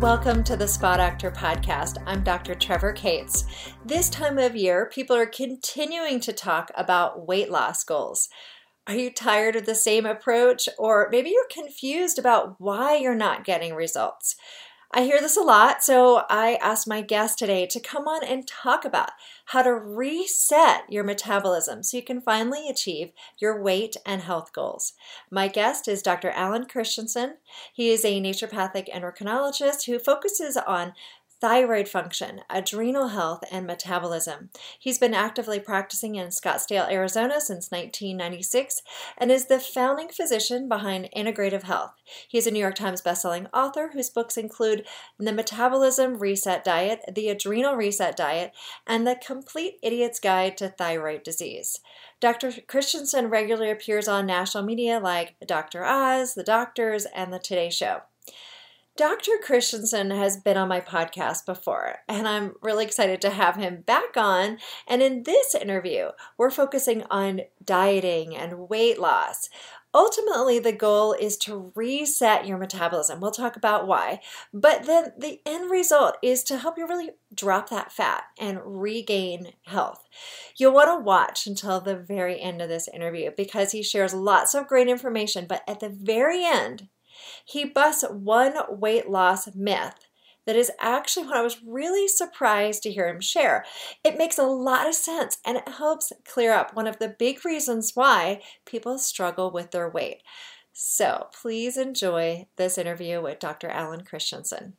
Welcome to the Spa Doctor podcast. I'm Dr. Trevor Cates. This time of year, people are continuing to talk about weight loss goals. Are you tired of the same approach, or maybe you're confused about why you're not getting results? I hear this a lot, so I asked my guest today to come on and talk about how to reset your metabolism so you can finally achieve your weight and health goals. My guest is Dr. Alan Christianson. He is a naturopathic endocrinologist who focuses on thyroid function, adrenal health, and metabolism. He's been actively practicing in Scottsdale, Arizona since 1996 and is the founding physician behind Integrative Health. He is a New York Times bestselling author whose books include The Metabolism Reset Diet, The Adrenal Reset Diet, and The Complete Idiot's Guide to Thyroid Disease. Dr. Christianson regularly appears on national media like Dr. Oz, The Doctors, and The Today Show. Dr. Christianson has been on my podcast before, and I'm really excited to have him back on. And in this interview, we're focusing on dieting and weight loss. Ultimately, the goal is to reset your metabolism. We'll talk about why. But then the end result is to help you really drop that fat and regain health. You'll want to watch until the very end of this interview because he shares lots of great information. But at the very end, he busts one weight loss myth that is actually what I was really surprised to hear him share. It makes a lot of sense and it helps clear up one of the big reasons why people struggle with their weight. So please enjoy this interview with Dr. Alan Christianson.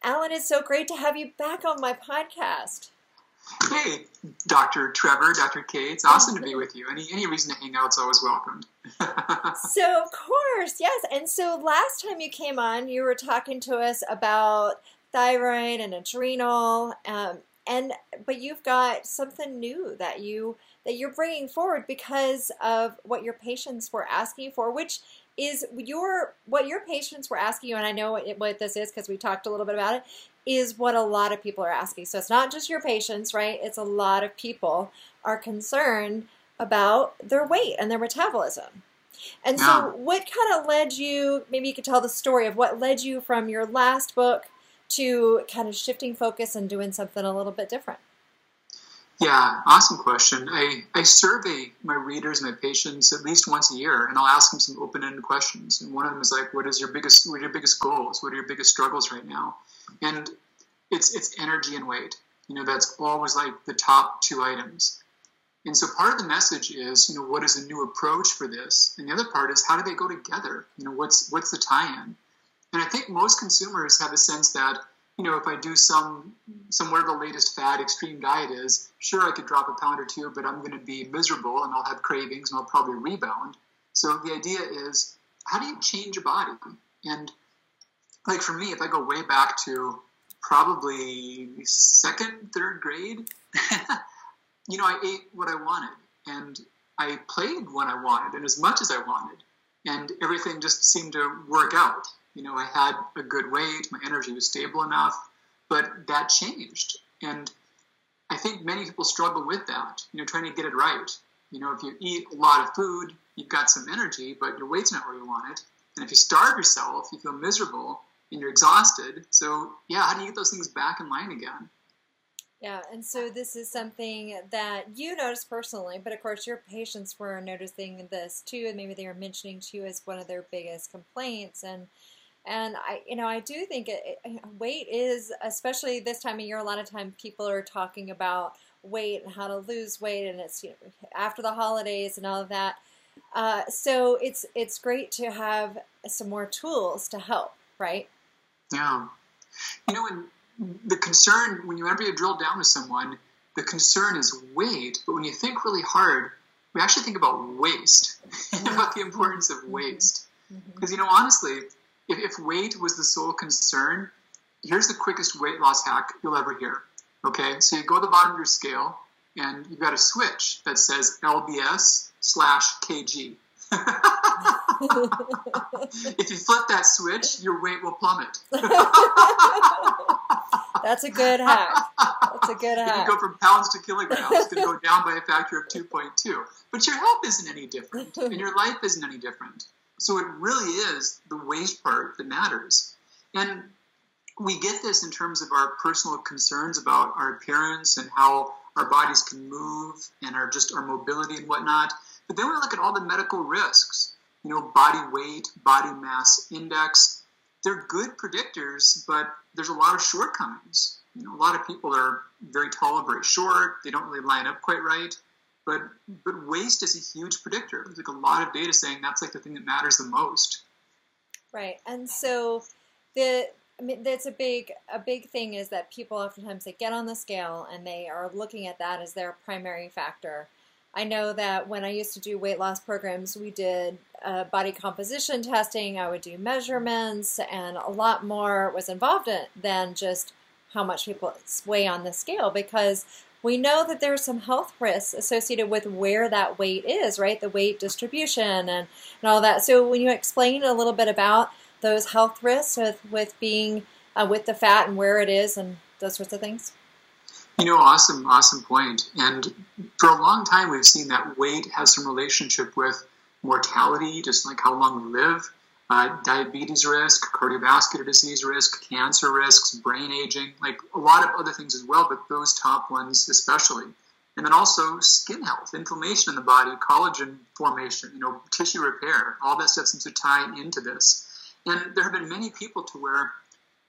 Alan, it's so great to have you back on my podcast. Hey, Dr. Trevor, Dr. K, it's awesome to be with you. Any any reason to hang out is always welcomed. so, of course, yes. And so, last time you came on, you were talking to us about thyroid and adrenal, um, and but you've got something new that you that you're bringing forward because of what your patients were asking for, which is your what your patients were asking you, and I know what this is because we talked a little bit about it is what a lot of people are asking. So it's not just your patients, right? It's a lot of people are concerned about their weight and their metabolism. And so, what kind of led you? Maybe you could tell the story of what led you from your last book to kind of shifting focus and doing something a little bit different. Yeah, awesome question. I, I survey my readers, my patients, at least once a year, and I'll ask them some open-ended questions. And one of them is like, "What is your biggest? What are your biggest goals? What are your biggest struggles right now?" And it's it's energy and weight. You know, that's always like the top two items. And so part of the message is, you know, what is a new approach for this? And the other part is how do they go together? You know, what's what's the tie-in? And I think most consumers have a sense that you know, if I do some some whatever the latest fad extreme diet is, sure I could drop a pound or two, but I'm going to be miserable and I'll have cravings and I'll probably rebound. So the idea is, how do you change your body? And like for me, if I go way back to probably second, third grade, you know, I ate what I wanted and I played when I wanted and as much as I wanted, and everything just seemed to work out. You know, I had a good weight, my energy was stable enough, but that changed. And I think many people struggle with that, you know, trying to get it right. You know, if you eat a lot of food, you've got some energy, but your weight's not where you want it. And if you starve yourself, you feel miserable and you're exhausted. So, yeah, how do you get those things back in line again? Yeah, and so this is something that you noticed personally, but of course your patients were noticing this too, and maybe they were mentioning to you as one of their biggest complaints. And and I, you know, I do think it, weight is, especially this time of year, a lot of time people are talking about weight and how to lose weight, and it's you know, after the holidays and all of that. Uh, so it's it's great to have some more tools to help, right? Yeah, you know, and the concern when you ever you drill down with someone, the concern is weight, but when you think really hard, we actually think about waist, about the importance of waist, because mm-hmm. you know, honestly if, if weight was the sole concern, here's the quickest weight loss hack you'll ever hear. Okay, so you go to the bottom of your scale and you've got a switch that says LBS slash KG. if you flip that switch, your weight will plummet. That's a good hack. That's a good hack. You go from pounds to kilograms. It's going to go down by a factor of 2.2. But your health isn't any different, and your life isn't any different. So it really is the waist part that matters. And we get this in terms of our personal concerns about our appearance and how our bodies can move and our just our mobility and whatnot. But then we look at all the medical risks. You know, body weight, body mass index. They're good predictors, but there's a lot of shortcomings. You know, a lot of people are very tall very short. They don't really line up quite right. But but waist is a huge predictor. There's like a lot of data saying that's like the thing that matters the most. Right. And so the I mean, that's a big a big thing is that people oftentimes they get on the scale and they are looking at that as their primary factor. I know that when I used to do weight loss programs, we did uh, body composition testing. I would do measurements, and a lot more was involved in than just how much people weigh on the scale because we know that there's some health risks associated with where that weight is, right? The weight distribution and, and all that. So when you explain a little bit about those health risks with, with being uh, with the fat and where it is and those sorts of things? You know, awesome, awesome point. And for a long time, we've seen that weight has some relationship with mortality, just like how long we live, uh, diabetes risk, cardiovascular disease risk, cancer risks, brain aging, like a lot of other things as well, but those top ones especially. And then also skin health, inflammation in the body, collagen formation, you know, tissue repair, all that stuff seems to tie into this. And there have been many people to where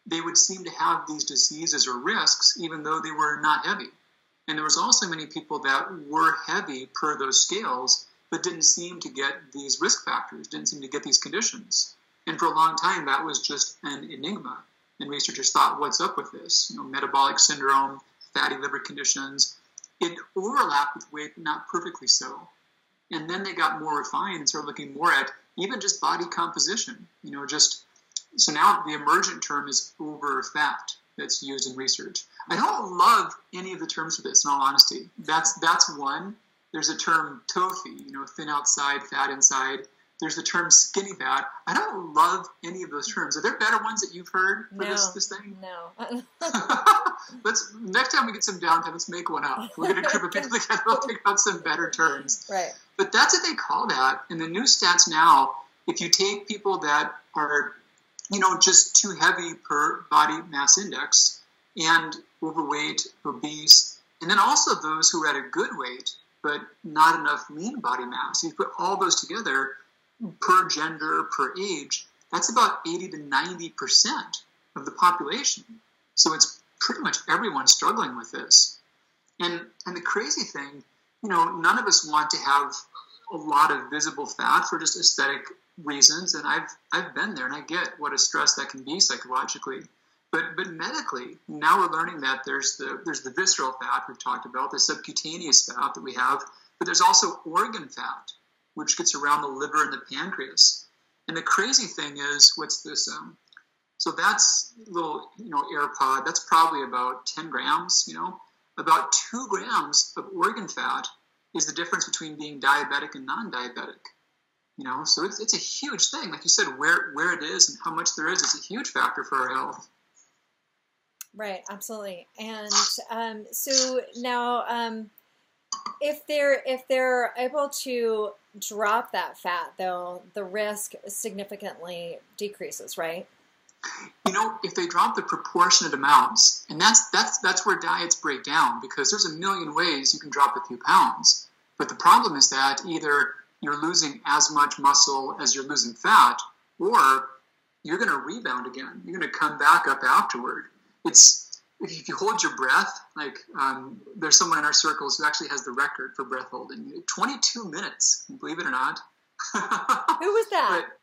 they would seem to have these diseases or risks even though they were not heavy. And there was also many people that were heavy per those scales, but didn't seem to get these risk factors, didn't seem to get these conditions. And for a long time, that was just an enigma. And researchers thought, what's up with this? You know, metabolic syndrome, fatty liver conditions. It overlapped with weight, but not perfectly so. And then they got more refined and started looking more at even just body composition. You know, just so now the emergent term is over fat that's used in research. I don't love any of the terms for this, in all honesty. That's that's one. There's a term TOFI, you know, thin outside, fat inside. There's the term skinny fat. I don't love any of those terms. Are there better ones that you've heard for no, this this thing? No. let's next time we get some downtime, let's make one up. We're gonna group of people together. We'll pick out some better terms. Right. But that's what they call that. And the new stats now, if you take people that are, you know, just too heavy per body mass index and overweight, obese, and then also those who are at a good weight but not enough lean body mass, you put all those together per gender, per age, that's about 80 to 90% of the population. So it's pretty much everyone struggling with this. And, and the crazy thing you know, none of us want to have a lot of visible fat for just aesthetic reasons, and I've I've been there, and I get what a stress that can be psychologically. But but medically, now we're learning that there's the there's the visceral fat we've talked about, the subcutaneous fat that we have, but there's also organ fat, which gets around the liver and the pancreas. And the crazy thing is, what's this? Um, so that's little, you know, AirPod. That's probably about 10 grams, you know about two grams of organ fat is the difference between being diabetic and non-diabetic. You know, so it's, it's a huge thing. Like you said, where where it is and how much there is is a huge factor for our health. Right, absolutely. And um, so now, um, if they're if they're able to drop that fat, though, the risk significantly decreases, right? You know, if they drop the proportionate amounts, and that's that's that's where diets break down because there's a million ways you can drop a few pounds. But the problem is that either you're losing as much muscle as you're losing fat, or you're going to rebound again. You're going to come back up afterward. It's if you hold your breath, like um, there's someone in our circles who actually has the record for breath holding, 22 minutes. Believe it or not. Who was that? But,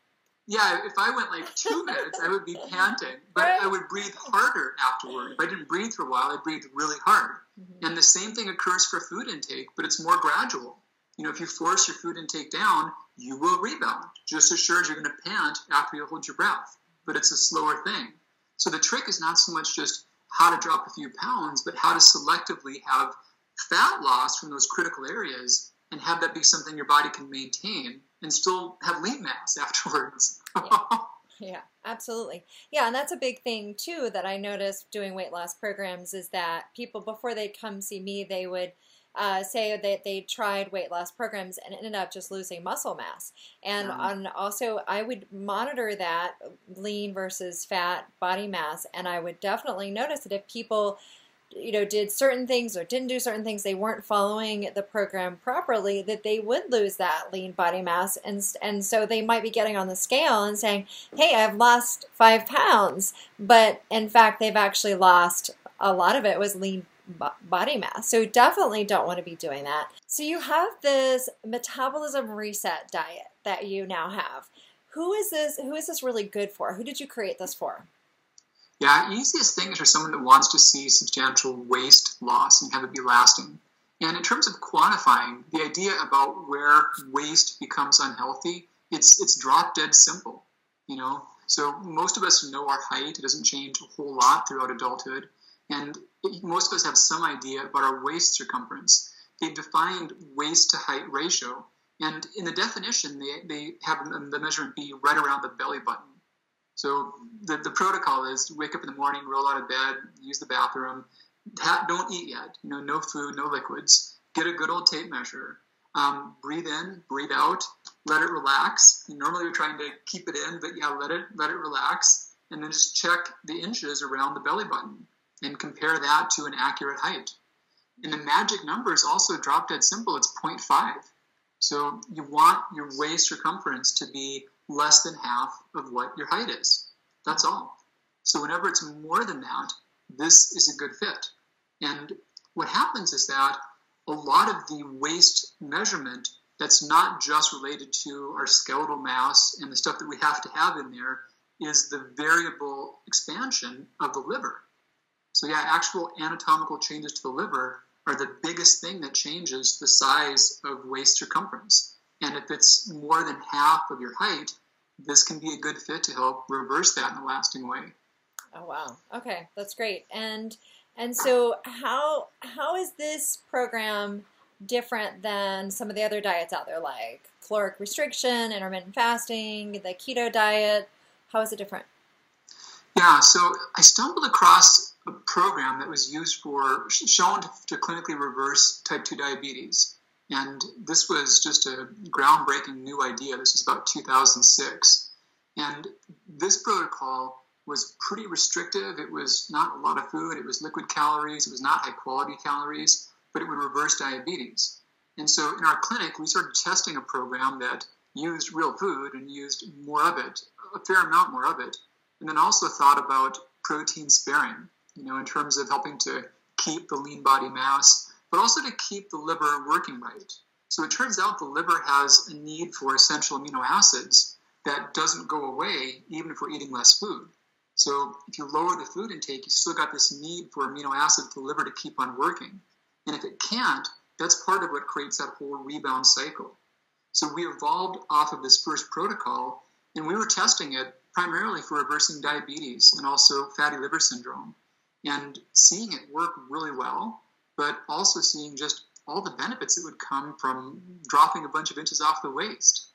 yeah, if I went like two minutes, I would be panting, but I would breathe harder afterward. If I didn't breathe for a while, I breathed really hard. Mm-hmm. And the same thing occurs for food intake, but it's more gradual. You know, if you force your food intake down, you will rebound, just as sure as you're going to pant after you hold your breath. But it's a slower thing. So the trick is not so much just how to drop a few pounds, but how to selectively have fat loss from those critical areas and have that be something your body can maintain and still have lean mass afterwards. yeah. Yeah, absolutely. Yeah, and that's a big thing too that I noticed doing weight loss programs is that people before they come see me, they would uh, say that they tried weight loss programs and ended up just losing muscle mass. And Mhm. on also, I would monitor that lean versus fat body mass, and I would definitely notice that if people you know did certain things or didn't do certain things they weren't following the program properly that they would lose that lean body mass. And and so they might be getting on the scale and saying hey i've lost five pounds. But in fact they've actually lost a lot of it was lean body mass. So definitely don't want to be doing that. So you have this metabolism reset diet that you now have. Who is this who is this really good for? Who did you create this for Yeah, easiest thing is for someone that wants to see substantial waist loss and have it be lasting. And in terms of quantifying, the idea about where waist becomes unhealthy, it's it's drop dead simple. You know, so most of us know our height; it doesn't change a whole lot throughout adulthood, and it, most of us have some idea about our waist circumference. They've defined waist to height ratio, and in the definition, they they have the measurement be right around the belly button. So the, the protocol is wake up in the morning, roll out of bed, use the bathroom, ha- don't eat yet, you know, no food, no liquids. Get a good old tape measure. Um, breathe in, breathe out, let it relax. Normally we're trying to keep it in, but yeah, let it let it relax, and then just check the inches around the belly button and compare that to an accurate height. And the magic number is also drop dead simple. It's 0.5. So you want your waist circumference to be less than half of what your height is. That's all. So whenever it's more than that, this is a good fit. And what happens is that a lot of the waist measurement that's not just related to our skeletal mass and the stuff that we have to have in there is the variable expansion of the liver. So yeah, actual anatomical changes to the liver are the biggest thing that changes the size of waist circumference. And if it's more than half of your height, this can be a good fit to help reverse that in a lasting way. Oh wow. Okay, that's great. And and so how how is this program different than some of the other diets out there like caloric restriction, intermittent fasting, the keto diet? How is it different? Yeah, so I stumbled across a program that was used for shown to, to clinically reverse type 2 diabetes. And this was just a groundbreaking new idea. This was about 2006. And this protocol was pretty restrictive. It was not a lot of food, it was liquid calories, it was not high quality calories, but it would reverse diabetes. And so in our clinic, we started testing a program that used real food and used more of it, a fair amount more of it, and then also thought about protein sparing, you know, in terms of helping to keep the lean body mass, but also to keep the liver working right. So it turns out the liver has a need for essential amino acids that doesn't go away even if we're eating less food. So if you lower the food intake, you still got this need for amino acids for the liver to keep on working. And if it can't, that's part of what creates that whole rebound cycle. So we evolved off of this first protocol, and we were testing it primarily for reversing diabetes and also fatty liver syndrome, and seeing it work really well, but also seeing just all the benefits that would come from dropping a bunch of inches off the waist.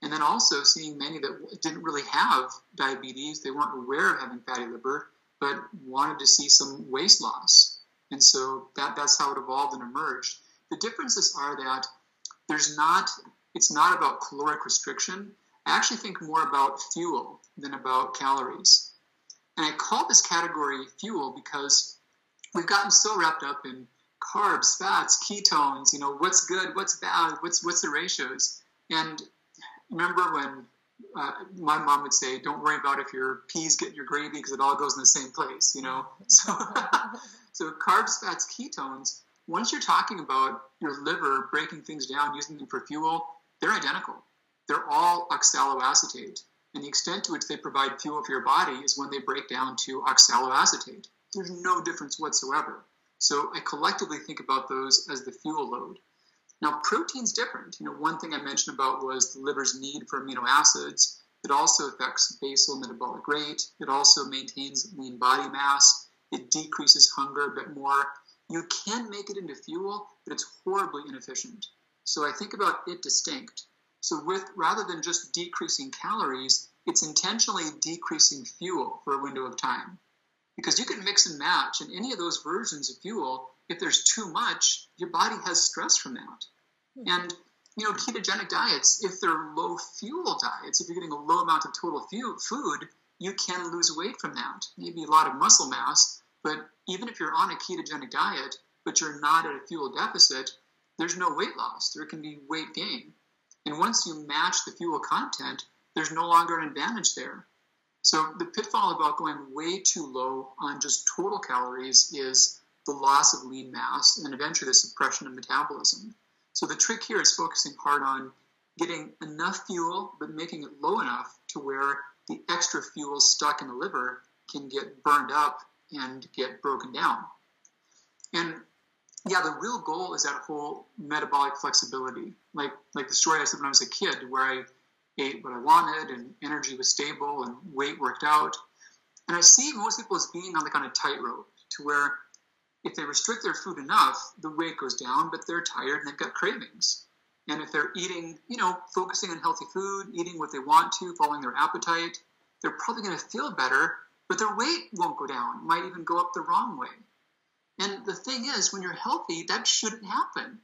And then also seeing many that didn't really have diabetes, they weren't aware of having fatty liver, but wanted to see some waist loss. And so that, that's how it evolved and emerged. The differences are that there's not, it's not about caloric restriction. I actually think more about fuel than about calories. And I call this category fuel because we've gotten so wrapped up in carbs, fats, ketones, you know, what's good, what's bad, what's what's the ratios. And remember when uh, my mom would say, "Don't worry about if your peas get your gravy because it all goes in the same place," you know. So, so carbs, fats, ketones. Once you're talking about your liver breaking things down, using them for fuel, they're identical. They're all oxaloacetate, and the extent to which they provide fuel for your body is when they break down to oxaloacetate. There's no difference whatsoever. So I collectively think about those as the fuel load. Now, protein's different. You know, one thing I mentioned about was the liver's need for amino acids. It also affects basal metabolic rate. It also maintains lean body mass. It decreases hunger a bit more. You can make it into fuel, but it's horribly inefficient. So I think about it distinct. So with rather than just decreasing calories, it's intentionally decreasing fuel for a window of time. Because you can mix and match in any of those versions of fuel. If there's too much, your body has stress from that. Hmm. And you know, ketogenic diets, if they're low fuel diets, if you're getting a low amount of total fuel, food, you can lose weight from that. Maybe a lot of muscle mass, but even if you're on a ketogenic diet, but you're not at a fuel deficit, there's no weight loss. There can be weight gain. And once you match the fuel content, there's no longer an advantage there. So the pitfall about going way too low on just total calories is the loss of lean mass and eventually the suppression of metabolism. So the trick here is focusing hard on getting enough fuel, but making it low enough to where the extra fuel stuck in the liver can get burned up and get broken down. And yeah, the real goal is that whole metabolic flexibility. Like like the story I said when I was a kid, where I ate what I wanted and energy was stable and weight worked out. And I see most people as being on the kind of tightrope to where if they restrict their food enough, the weight goes down, but they're tired and they've got cravings. And if they're eating, you know, focusing on healthy food, eating what they want to, following their appetite, they're probably going to feel better, but their weight won't go down. Might even go up the wrong way. And the thing is, when you're healthy, that shouldn't happen.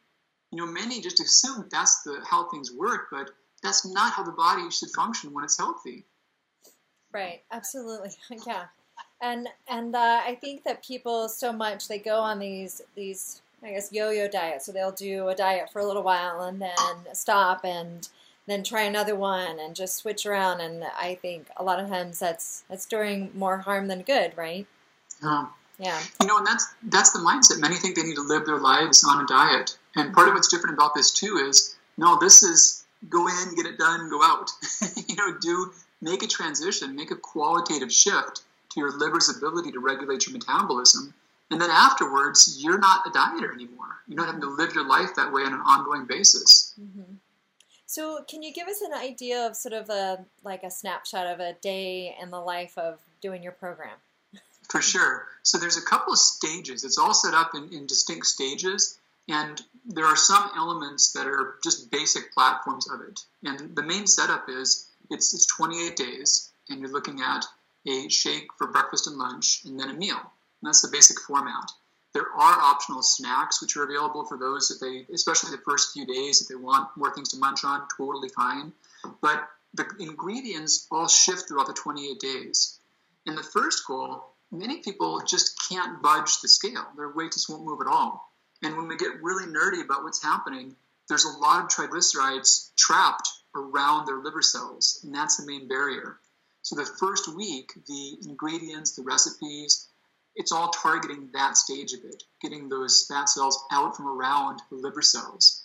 You know, many just assume that's the how things work, but that's not how the body should function when it's healthy. Right. Absolutely. Yeah and and uh, I think that people so much they go on these these I guess yo-yo diets. So they'll do a diet for a little while and then stop and then try another one and just switch around. And I think a lot of times that's that's doing more harm than good, right? Yeah. Yeah. You know, and that's that's the mindset. Many think they need to live their lives on a diet, and part of what's different about this too is no, this is go in, get it done, go out. you know, do make a transition, make a qualitative shift to your liver's ability to regulate your metabolism. And then afterwards, you're not a dieter anymore. You're not having to live your life that way on an ongoing basis. Mm-hmm. So, can you give us an idea of sort of a like a snapshot of a day in the life of doing your program? For sure. So, there's a couple of stages. It's all set up in, in distinct stages, and there are some elements that are just basic platforms of it. And the main setup is it's, it's 28 days, and you're looking at a shake for breakfast and lunch, and then a meal. And that's the basic format. There are optional snacks which are available for those if they, especially the first few days, if they want more things to munch on, totally fine. But the ingredients all shift throughout the 28 days. In the first goal, many people just can't budge the scale. Their weight just won't move at all. And when we get really nerdy about what's happening, there's a lot of triglycerides trapped around their liver cells, and that's the main barrier. So the first week, the ingredients, the recipes, it's all targeting that stage of it, getting those fat cells out from around the liver cells.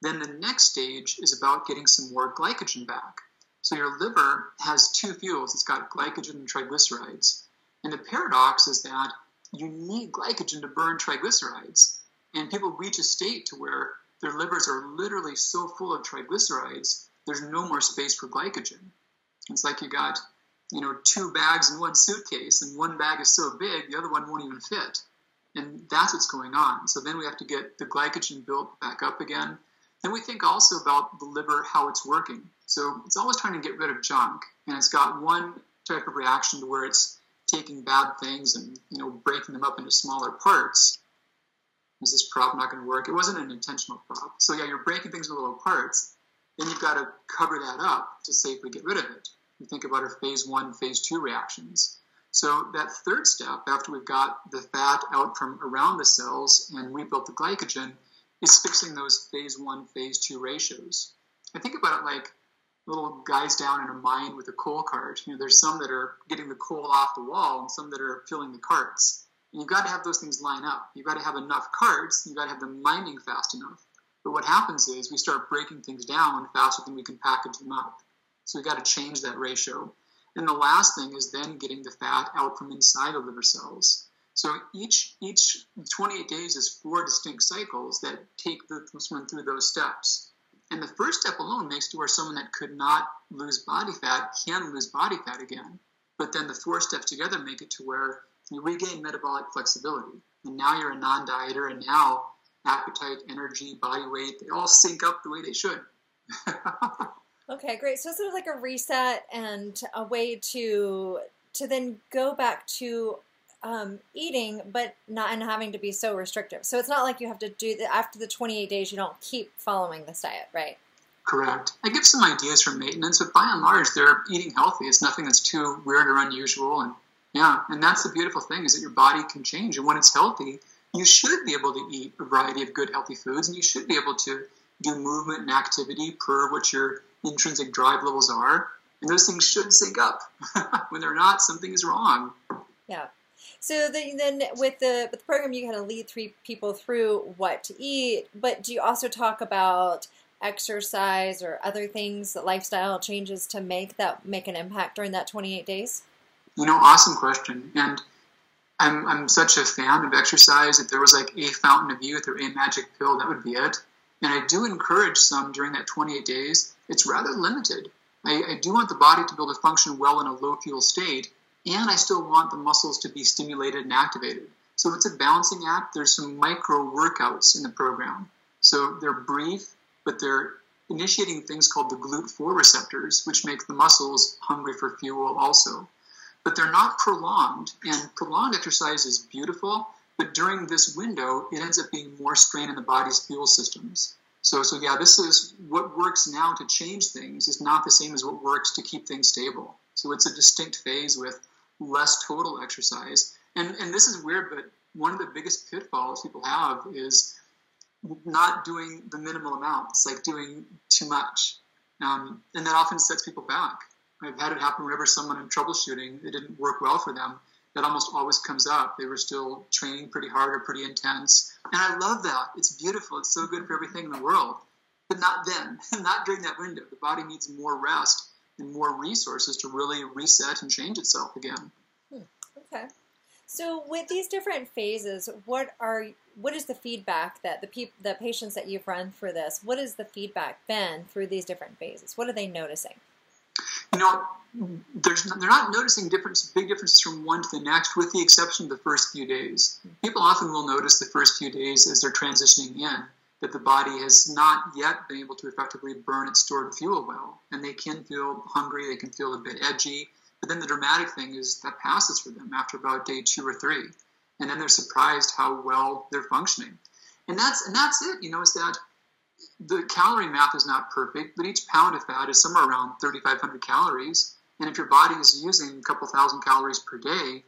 Then the next stage is about getting some more glycogen back. So your liver has two fuels it's got glycogen and triglycerides. And the paradox is that you need glycogen to burn triglycerides. And people reach a state to where their livers are literally so full of triglycerides, there's no more space for glycogen. It's like you got, you know, two bags in one suitcase, and one bag is so big, the other one won't even fit. And that's what's going on. So then we have to get the glycogen built back up again. Then we think also about the liver, how it's working. So it's always trying to get rid of junk, and it's got one type of reaction to where it's taking bad things and you know breaking them up into smaller parts. Is this prop not going to work? It wasn't an intentional prop. So yeah, you're breaking things into little parts. Then you've got to cover that up to safely get rid of it we think about our phase one, phase two reactions. So that third step, after we've got the fat out from around the cells and rebuilt the glycogen, is fixing those phase one, phase two ratios. I think about it like little guys down in a mine with a coal cart. You know, there's some that are getting the coal off the wall and some that are filling the carts. You've got to have those things line up. You've got to have enough cards. you've got to have them mining fast enough. But what happens is we start breaking things down faster than we can package them up. So we've got to change that ratio. And the last thing is then getting the fat out from inside the liver cells. So each each 28 days is four distinct cycles that take the someone through those steps. And the first step alone makes to where someone that could not lose body fat can lose body fat again. But then the four steps together make it to where you regain metabolic flexibility. And now you're a non-dieter, and now appetite, energy, body weight, they all sync up the way they should. okay, great. So it's sort of like a reset and a way to to then go back to um, eating, but not and having to be so restrictive. So it's not like you have to do the, after the 28 days. You don't keep following this diet, right? Correct. I give some ideas for maintenance, but by and large, they're eating healthy. It's nothing that's too weird or unusual, and yeah, and that's the beautiful thing is that your body can change, and when it's healthy, you should be able to eat a variety of good, healthy foods, and you should be able to do movement and activity per what your intrinsic drive levels are, and those things should sync up. when they're not, something is wrong. Yeah. So the, then with the with the program, you kind of lead three people through what to eat, but do you also talk about exercise or other things, lifestyle changes to make that make an impact during that 28 days? You know, awesome question. And I'm, I'm such a fan of exercise. If there was like a fountain of youth or a magic pill, that would be it. And I do encourage some during that 28 days. It's rather limited. I, I do want the body to be able to function well in a low fuel state, and I still want the muscles to be stimulated and activated. So it's a balancing act. There's some micro workouts in the program. So they're brief, but they're initiating things called the GLUT4 receptors, which make the muscles hungry for fuel also. But they're not prolonged, and prolonged exercise is beautiful, but during this window, it ends up being more strain in the body's fuel systems. So, so yeah, this is what works now to change things is not the same as what works to keep things stable. So it's a distinct phase with less total exercise. And, and this is weird, but one of the biggest pitfalls people have is not doing the minimal amounts, like doing too much. Um, and that often sets people back. I've had it happen whenever someone in troubleshooting, it didn't work well for them that almost always comes up. They were still training pretty hard or pretty intense. And I love that. It's beautiful. It's so good for everything in the world. But not then, not during that window. The body needs more rest and more resources to really reset and change itself again. Hmm. Okay. So with these different phases, what are what is the feedback that the people the patients that you've run through this, what has the feedback been through these different phases? What are they noticing? You know, there's they're not noticing difference, big differences from one to the next, with the exception of the first few days. People often will notice the first few days as they're transitioning in that the body has not yet been able to effectively burn its stored fuel well, and they can feel hungry, they can feel a bit edgy. But then the dramatic thing is that passes for them after about day two or three, and then they're surprised how well they're functioning. And that's and that's it. You know, is that the calorie math is not perfect, but each pound of fat is somewhere around 3,500 calories. And if your body is using a couple thousand calories per day,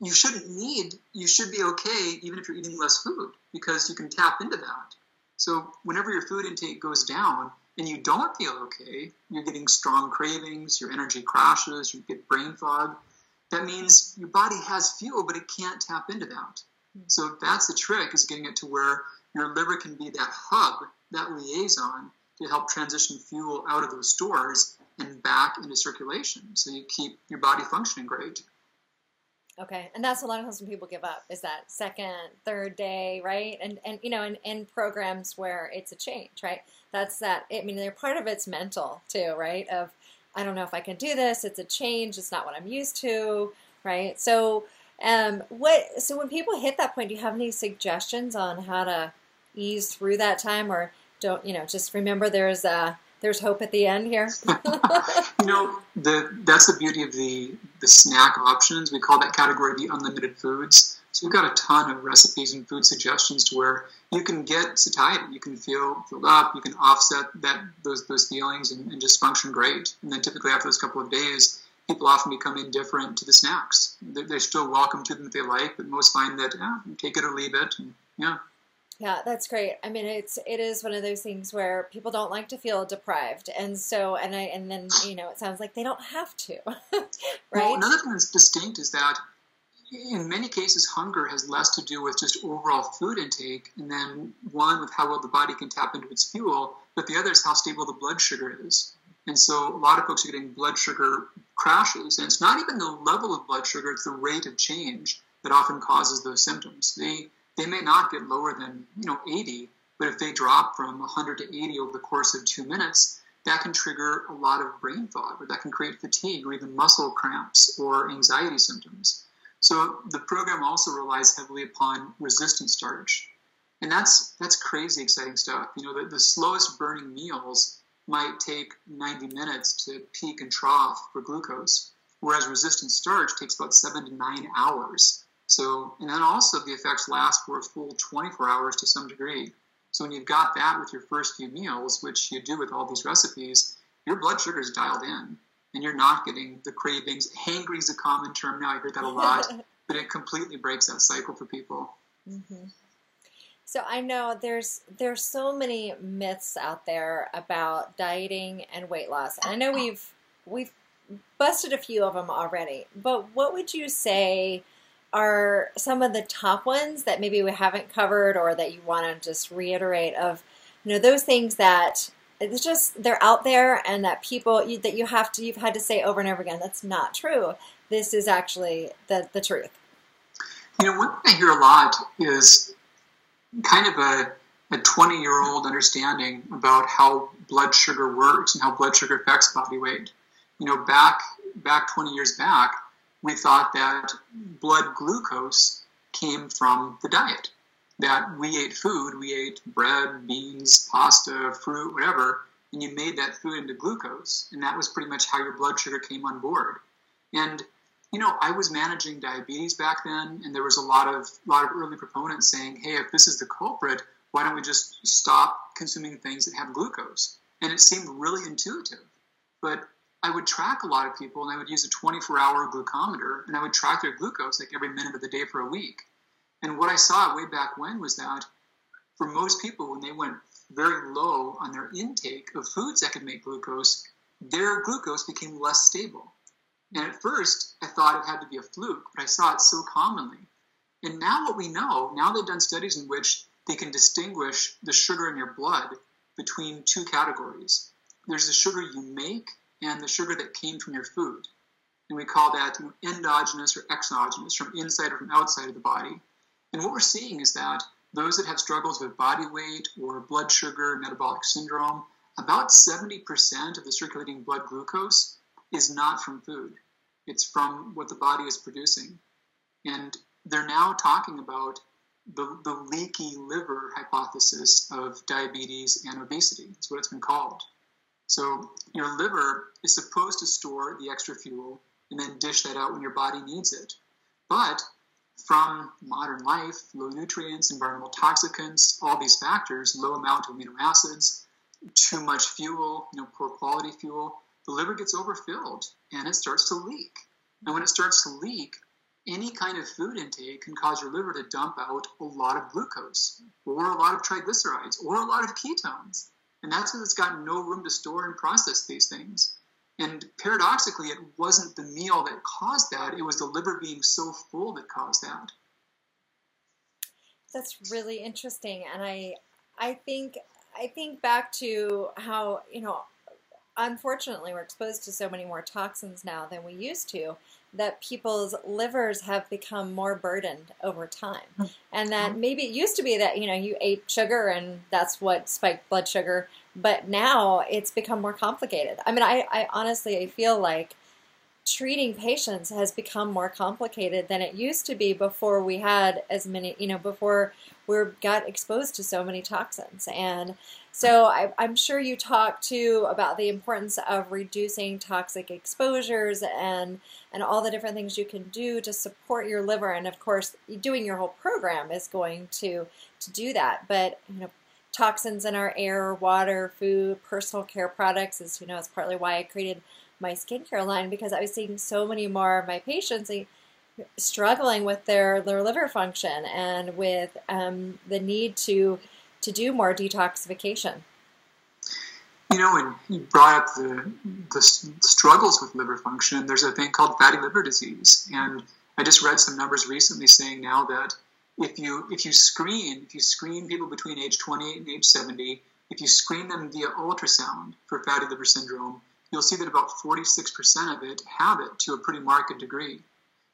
you shouldn't need, you should be okay even if you're eating less food because you can tap into that. So whenever your food intake goes down and you don't feel okay, you're getting strong cravings, your energy crashes, you get brain fog. That means your body has fuel, but it can't tap into that. Hmm. So that's the trick is getting it to where your liver can be that hub, that liaison to help transition fuel out of those stores and back into circulation so you keep your body functioning great. Okay, and that's a lot of times when people give up is that second, third day, right? And and you know, in, in programs where it's a change, right? That's that. I mean, they're part of it's mental too, right? Of I don't know if I can do this. It's a change. It's not what I'm used to, right? So, um, what? So when people hit that point, do you have any suggestions on how to ease through that time, or don't you know? Just remember, there's a there's hope at the end here. you know, the, that's the beauty of the, the snack options. We call that category the unlimited foods. So we've got a ton of recipes and food suggestions to where you can get satiety, you can feel filled up, you can offset that those those feelings and, and just function great. And then typically after those couple of days, people often become indifferent to the snacks. They're, they're still welcome to them if they like, but most find that yeah, take it or leave it. And, yeah. Yeah, that's great. I mean, it's it is one of those things where people don't like to feel deprived, and so and I and then you know it sounds like they don't have to, right? Well, another thing that's distinct is that in many cases hunger has less to do with just overall food intake, and then one with how well the body can tap into its fuel, but the other is how stable the blood sugar is. And so a lot of folks are getting blood sugar crashes, and it's not even the level of blood sugar; it's the rate of change that often causes those symptoms. They they may not get lower than you know 80, but if they drop from 100 to 80 over the course of two minutes, that can trigger a lot of brain fog, or that can create fatigue, or even muscle cramps or anxiety symptoms. So the program also relies heavily upon resistant starch, and that's that's crazy exciting stuff. You know, the, the slowest burning meals might take 90 minutes to peak and trough for glucose, whereas resistant starch takes about seven to nine hours. So, and then also the effects last for a full 24 hours to some degree. So when you've got that with your first few meals, which you do with all these recipes, your blood sugar is dialed in, and you're not getting the cravings. Hangry is a common term now. I hear that a lot, but it completely breaks that cycle for people. Mm-hmm. So I know there's there's so many myths out there about dieting and weight loss. And I know we've we've busted a few of them already. But what would you say are some of the top ones that maybe we haven't covered or that you want to just reiterate of you know those things that it's just they're out there and that people you, that you have to you've had to say over and over again that's not true. This is actually the, the truth. You know one thing i hear a lot is kind of a, a 20 year old understanding about how blood sugar works and how blood sugar affects body weight. You know back back 20 years back we thought that blood glucose came from the diet. That we ate food, we ate bread, beans, pasta, fruit, whatever, and you made that food into glucose. And that was pretty much how your blood sugar came on board. And you know, I was managing diabetes back then, and there was a lot of lot of early proponents saying, "Hey, if this is the culprit, why don't we just stop consuming things that have glucose?" And it seemed really intuitive, but I would track a lot of people and I would use a 24 hour glucometer and I would track their glucose like every minute of the day for a week. And what I saw way back when was that for most people, when they went very low on their intake of foods that could make glucose, their glucose became less stable. And at first, I thought it had to be a fluke, but I saw it so commonly. And now, what we know, now they've done studies in which they can distinguish the sugar in your blood between two categories. There's the sugar you make, and the sugar that came from your food. And we call that endogenous or exogenous, from inside or from outside of the body. And what we're seeing is that those that have struggles with body weight or blood sugar, metabolic syndrome, about 70% of the circulating blood glucose is not from food. It's from what the body is producing. And they're now talking about the, the leaky liver hypothesis of diabetes and obesity. That's what it's been called. So your liver is supposed to store the extra fuel and then dish that out when your body needs it. But from modern life, low nutrients, environmental toxicants, all these factors, low amount of amino acids, too much fuel, you know, poor quality fuel, the liver gets overfilled and it starts to leak. And when it starts to leak, any kind of food intake can cause your liver to dump out a lot of glucose or a lot of triglycerides or a lot of ketones. And that's because it's got no room to store and process these things. And paradoxically, it wasn't the meal that caused that, it was the liver being so full that caused that. That's really interesting. And I I think I think back to how, you know, unfortunately we're exposed to so many more toxins now than we used to that people's livers have become more burdened over time. Mm-hmm. And that maybe it used to be that, you know, you ate sugar and that's what spiked blood sugar, but now it's become more complicated. I mean, I, I honestly I feel like treating patients has become more complicated than it used to be before we had as many, you know, before we got exposed to so many toxins. And so I, am sure you talked too about the importance of reducing toxic exposures and and all the different things you can do to support your liver. And of course, doing your whole program is going to to do that. But you know, toxins in our air, water, food, personal care products is you know is partly why I created my skincare line because I was seeing so many more of my patients struggling with their their liver function and with um, the need to to do more detoxification? You know, when you brought up the, the struggles with liver function, there's a thing called fatty liver disease. And I just read some numbers recently saying now that if you if you screen if you screen people between age 28 and age 70, if you screen them via ultrasound for fatty liver syndrome, you'll see that about 46% of it have it to a pretty marked degree.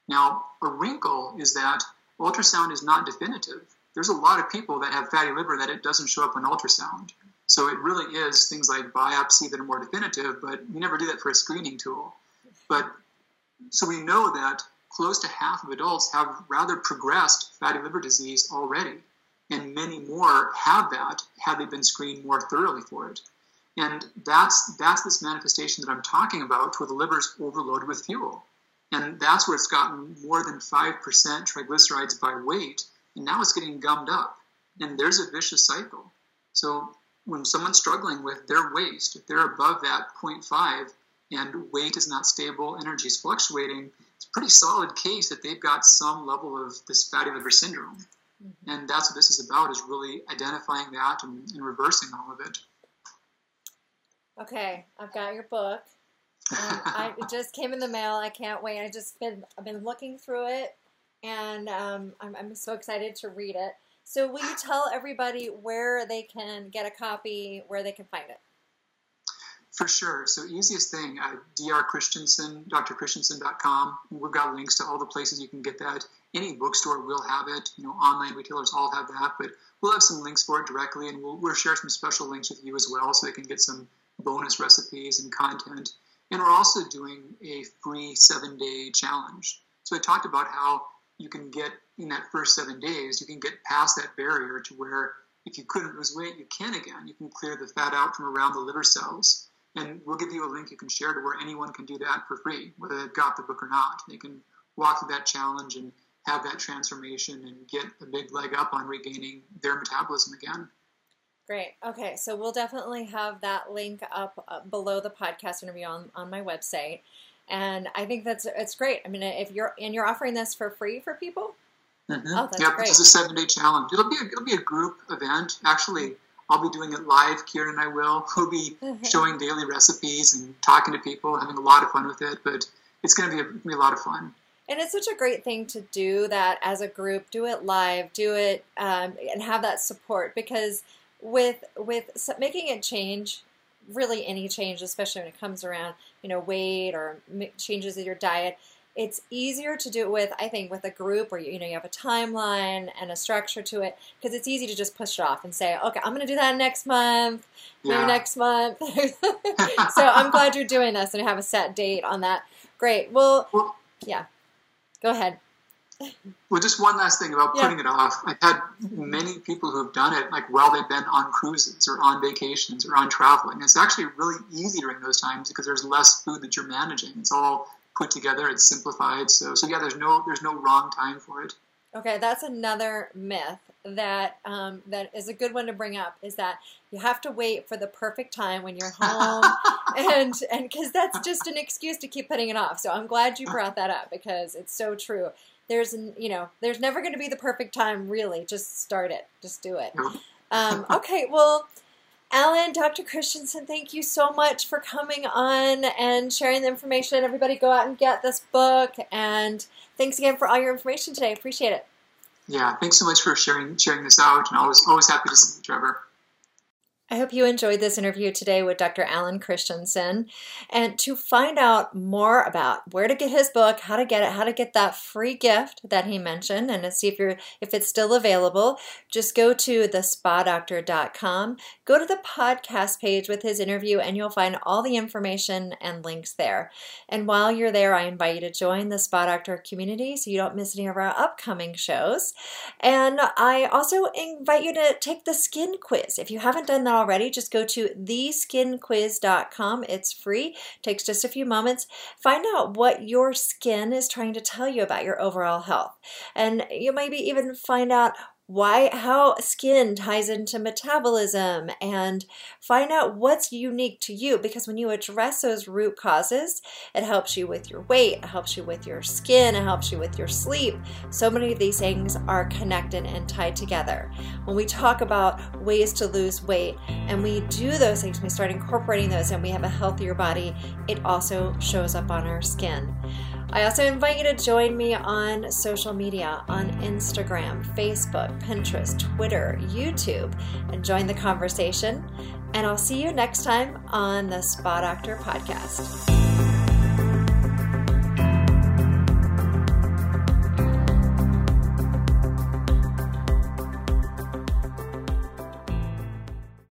Now, a wrinkle is that ultrasound is not definitive there's a lot of people that have fatty liver that it doesn't show up on ultrasound. So it really is things like biopsy that are more definitive, but we never do that for a screening tool. But so we know that close to half of adults have rather progressed fatty liver disease already, and many more have that had they been screened more thoroughly for it. And that's that's this manifestation that I'm talking about, where the liver's overloaded with fuel, and that's where it's gotten more than five percent triglycerides by weight, and now it's getting gummed up, and there's a vicious cycle. So when someone's struggling with their waist, if they're above that 0.5 and weight is not stable, energy is fluctuating, it's a pretty solid case that they've got some level of this fatty liver syndrome. Mm-hmm. And that's what this is about, is really identifying that and, and reversing all of it. Okay, I've got your book. Um, I, it just came in the mail. I can't wait. I just been I've been looking through it, and um, I'm, I'm so excited to read it. So, will you tell everybody where they can get a copy, where they can find it? For sure. So, easiest thing, uh, Dr. Christianson, drchristianson.com. We've got links to all the places you can get that. Any bookstore will have it. You know, online retailers all have that, but we'll have some links for it directly, and we'll, we'll share some special links with you as well, so they can get some bonus recipes and content. And we're also doing a free seven-day challenge. So, I talked about how you can get in that first seven days, you can get past that barrier to where if you couldn't lose weight, you can again. You can clear the fat out from around the liver cells. And we'll give you a link you can share to where anyone can do that for free, whether they've got the book or not. They can walk through that challenge and have that transformation and get a big leg up on regaining their metabolism again. Great. Okay, so we'll definitely have that link up uh, below the podcast interview on, on my website and I think that's it's great. I mean, if you're and you're offering this for free for people. Mm-hmm. Oh, that's great. it's a seven day challenge. It'll be a, it'll be a group event. Actually, I'll be doing it live. Kieran and I will. We'll be showing daily recipes and talking to people, having a lot of fun with it. But it's going to be a, be a lot of fun. And it's such a great thing to do that as a group. Do it live. Do it um, and have that support because with with making a change really any change, especially when it comes around, you know, weight or changes in your diet, it's easier to do it with, I think, with a group where you, you know you have a timeline and a structure to it because it's easy to just push it off and say, okay, I'm going to do that next month, yeah. next month. so I'm glad you're doing this and have a set date on that. Great. Well, well yeah. Go ahead. Well, just one last thing about putting yeah. it off. I've had many people who've done it like while they've been on cruises or on vacations or on traveling. It's actually really easy during those times because there's less food that you're managing. It's all put together. It's simplified. So, so yeah, there's no there's no wrong time for it. Okay, that's another myth that um, that is a good one to bring up. Is that you have to wait for the perfect time when you're home, and and because that's just an excuse to keep putting it off. So I'm glad you brought that up because it's so true there's you know there's never going to be the perfect time really. Just start it. Just do it. Um, okay well alan dr christianson thank you so much for coming on and sharing the information. Everybody go out and get this book. And thanks again for all your information today. Appreciate it. Yeah thanks so much for sharing sharing this out. And always always happy to see you trevor I hope you enjoyed this interview today with Dr. Alan Christianson. And to find out more about where to get his book, how to get it, how to get that free gift that he mentioned, and to see if you're if it's still available, just go to thespadoctor.com, go to the podcast page with his interview, and you'll find all the information and links there. And while you're there, I invite you to join the Spa Doctor community so you don't miss any of our upcoming shows. And I also invite you to take the skin quiz. If you haven't done that already, just go to theskinquiz.com. It's free, takes just a few moments. Find out what your skin is trying to tell you about your overall health. And you maybe even find out why how skin ties into metabolism and find out what's unique to you because when you address those root causes it helps you with your weight it helps you with your skin it helps you with your sleep. So many of these things are connected and tied together. When we talk about ways to lose weight and we do those things we start incorporating those and we have a healthier body it also shows up on our skin I also invite you to join me on social media on Instagram, Facebook, Pinterest, Twitter, YouTube, and join the conversation. And I'll see you next time on the Spa Doctor Podcast.